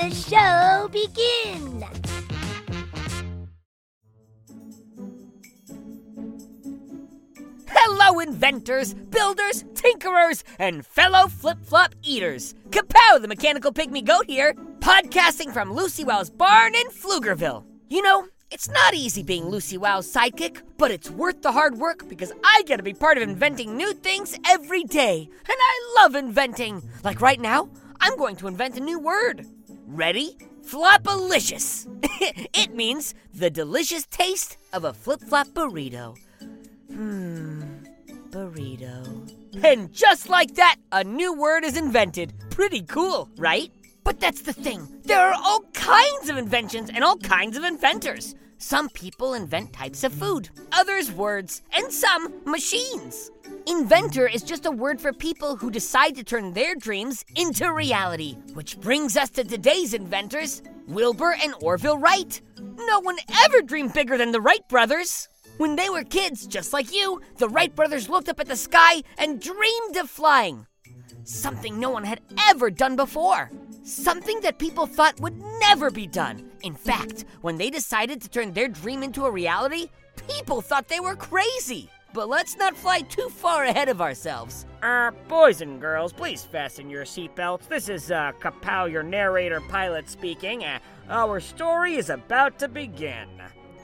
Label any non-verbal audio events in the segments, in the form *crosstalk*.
The show begin. Hello, inventors, builders, tinkerers, and fellow flip flop eaters. Kapow, the mechanical pygmy goat here, podcasting from Lucy Wow's barn in Pflugerville. You know, it's not easy being Lucy Wow's sidekick, but it's worth the hard work because I get to be part of inventing new things every day. And I love inventing. Like right now, I'm going to invent a new word. Ready? Flopalicious. *laughs* it means the delicious taste of a flip flop burrito. Hmm, burrito. And just like that, a new word is invented. Pretty cool, right? But that's the thing. There are all kinds of inventions and all kinds of inventors. Some people invent types of food, others words, and some machines. Inventor is just a word for people who decide to turn their dreams into reality. Which brings us to today's inventors Wilbur and Orville Wright. No one ever dreamed bigger than the Wright brothers. When they were kids, just like you, the Wright brothers looked up at the sky and dreamed of flying. Something no one had ever done before. Something that people thought would never be done. In fact, when they decided to turn their dream into a reality, people thought they were crazy. But let's not fly too far ahead of ourselves. Uh, boys and girls, please fasten your seatbelts. This is, uh, Kapow, your narrator pilot speaking. Uh, our story is about to begin.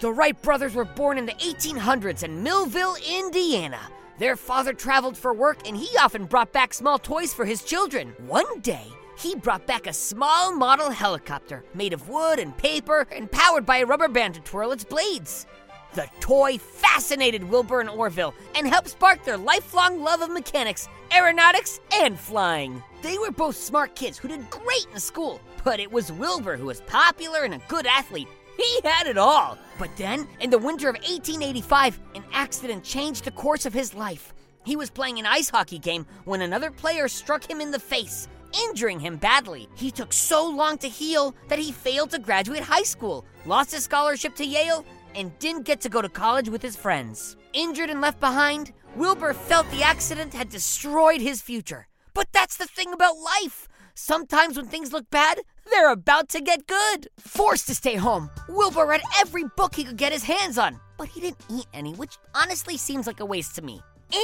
The Wright brothers were born in the 1800s in Millville, Indiana. Their father traveled for work and he often brought back small toys for his children. One day, he brought back a small model helicopter made of wood and paper and powered by a rubber band to twirl its blades. The toy fascinated Wilbur and Orville and helped spark their lifelong love of mechanics, aeronautics, and flying. They were both smart kids who did great in school, but it was Wilbur who was popular and a good athlete. He had it all. But then, in the winter of 1885, an accident changed the course of his life. He was playing an ice hockey game when another player struck him in the face, injuring him badly. He took so long to heal that he failed to graduate high school, lost his scholarship to Yale, and didn't get to go to college with his friends. Injured and left behind, Wilbur felt the accident had destroyed his future. But that's the thing about life. Sometimes when things look bad, they're about to get good. Forced to stay home, Wilbur read every book he could get his hands on, but he didn't eat any, which honestly seems like a waste to me.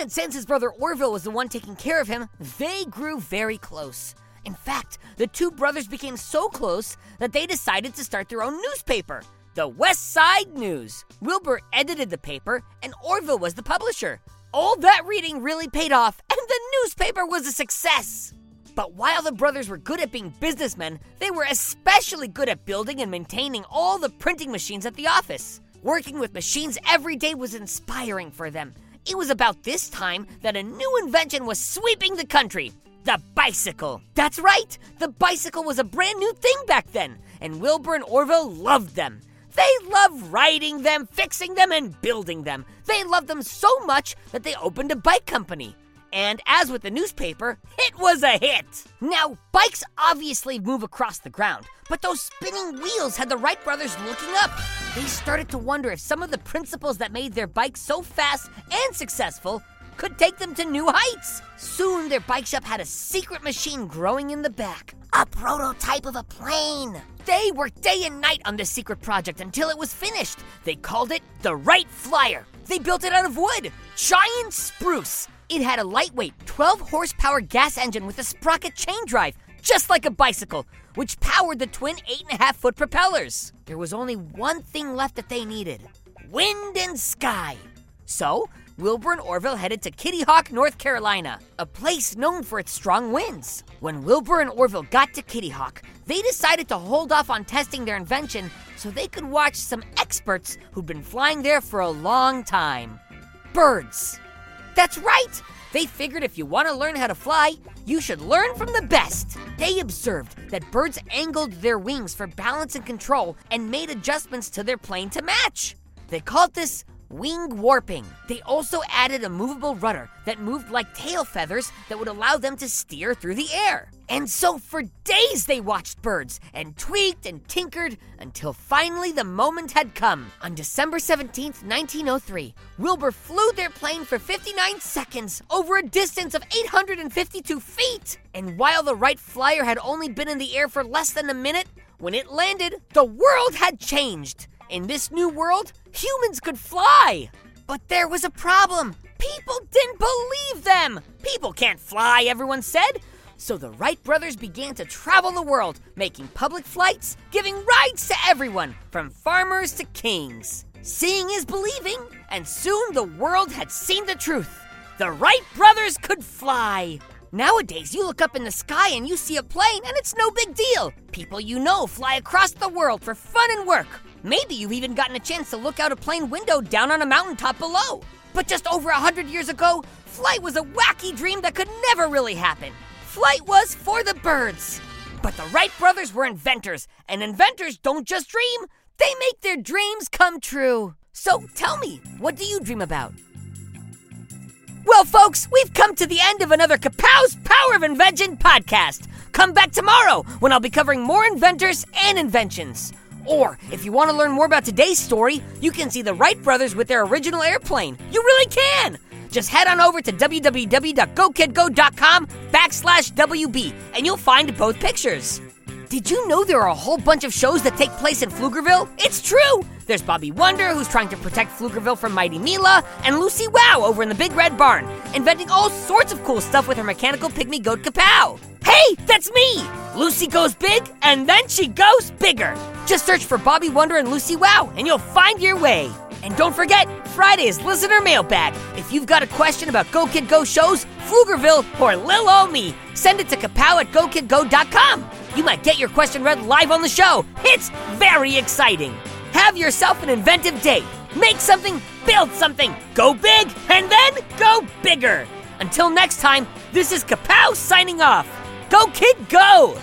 And since his brother Orville was the one taking care of him, they grew very close. In fact, the two brothers became so close that they decided to start their own newspaper, the West Side News. Wilbur edited the paper, and Orville was the publisher. All that reading really paid off, and the newspaper was a success. But while the brothers were good at being businessmen, they were especially good at building and maintaining all the printing machines at the office. Working with machines every day was inspiring for them. It was about this time that a new invention was sweeping the country the bicycle. That's right, the bicycle was a brand new thing back then, and Wilbur and Orville loved them. They loved riding them, fixing them, and building them. They loved them so much that they opened a bike company. And as with the newspaper, it was a hit. Now, bikes obviously move across the ground, but those spinning wheels had the Wright brothers looking up. They started to wonder if some of the principles that made their bikes so fast and successful could take them to new heights. Soon, their bike shop had a secret machine growing in the back a prototype of a plane. They worked day and night on this secret project until it was finished. They called it the Wright Flyer. They built it out of wood, giant spruce. It had a lightweight 12 horsepower gas engine with a sprocket chain drive, just like a bicycle, which powered the twin 8.5 foot propellers. There was only one thing left that they needed wind and sky. So, Wilbur and Orville headed to Kitty Hawk, North Carolina, a place known for its strong winds. When Wilbur and Orville got to Kitty Hawk, they decided to hold off on testing their invention so they could watch some experts who'd been flying there for a long time birds. That's right! They figured if you want to learn how to fly, you should learn from the best. They observed that birds angled their wings for balance and control and made adjustments to their plane to match. They called this wing warping. They also added a movable rudder that moved like tail feathers that would allow them to steer through the air. And so for days they watched birds and tweaked and tinkered until finally the moment had come. On December 17, 1903, Wilbur flew their plane for 59 seconds over a distance of 852 feet. And while the Wright Flyer had only been in the air for less than a minute, when it landed, the world had changed. In this new world, humans could fly. But there was a problem. People didn't believe them. People can't fly, everyone said. So the Wright brothers began to travel the world, making public flights, giving rides to everyone, from farmers to kings. Seeing is believing, and soon the world had seen the truth. The Wright brothers could fly. Nowadays, you look up in the sky and you see a plane, and it's no big deal. People you know fly across the world for fun and work. Maybe you've even gotten a chance to look out a plane window down on a mountaintop below. But just over a hundred years ago, flight was a wacky dream that could never really happen. Flight was for the birds. But the Wright brothers were inventors, and inventors don't just dream, they make their dreams come true. So tell me, what do you dream about? Well, folks, we've come to the end of another Kapow's Power of Invention podcast. Come back tomorrow when I'll be covering more inventors and inventions. Or, if you want to learn more about today's story, you can see the Wright brothers with their original airplane. You really can! Just head on over to www.gokidgo.com backslash WB and you'll find both pictures. Did you know there are a whole bunch of shows that take place in Pflugerville? It's true! There's Bobby Wonder, who's trying to protect Pflugerville from Mighty Mila, and Lucy Wow over in the Big Red Barn, inventing all sorts of cool stuff with her mechanical pygmy goat Kapow. Hey, that's me! Lucy goes big, and then she goes bigger. Just search for Bobby Wonder and Lucy Wow, and you'll find your way. And don't forget, Friday is listener mailbag. If you've got a question about Go Kid Go shows, Pflugerville, or Lil O Me, send it to kapow at gokidgo.com. You might get your question read live on the show. It's very exciting. Have yourself an inventive day. Make something, build something, go big, and then go bigger. Until next time, this is Kapow signing off. Go, kid, go!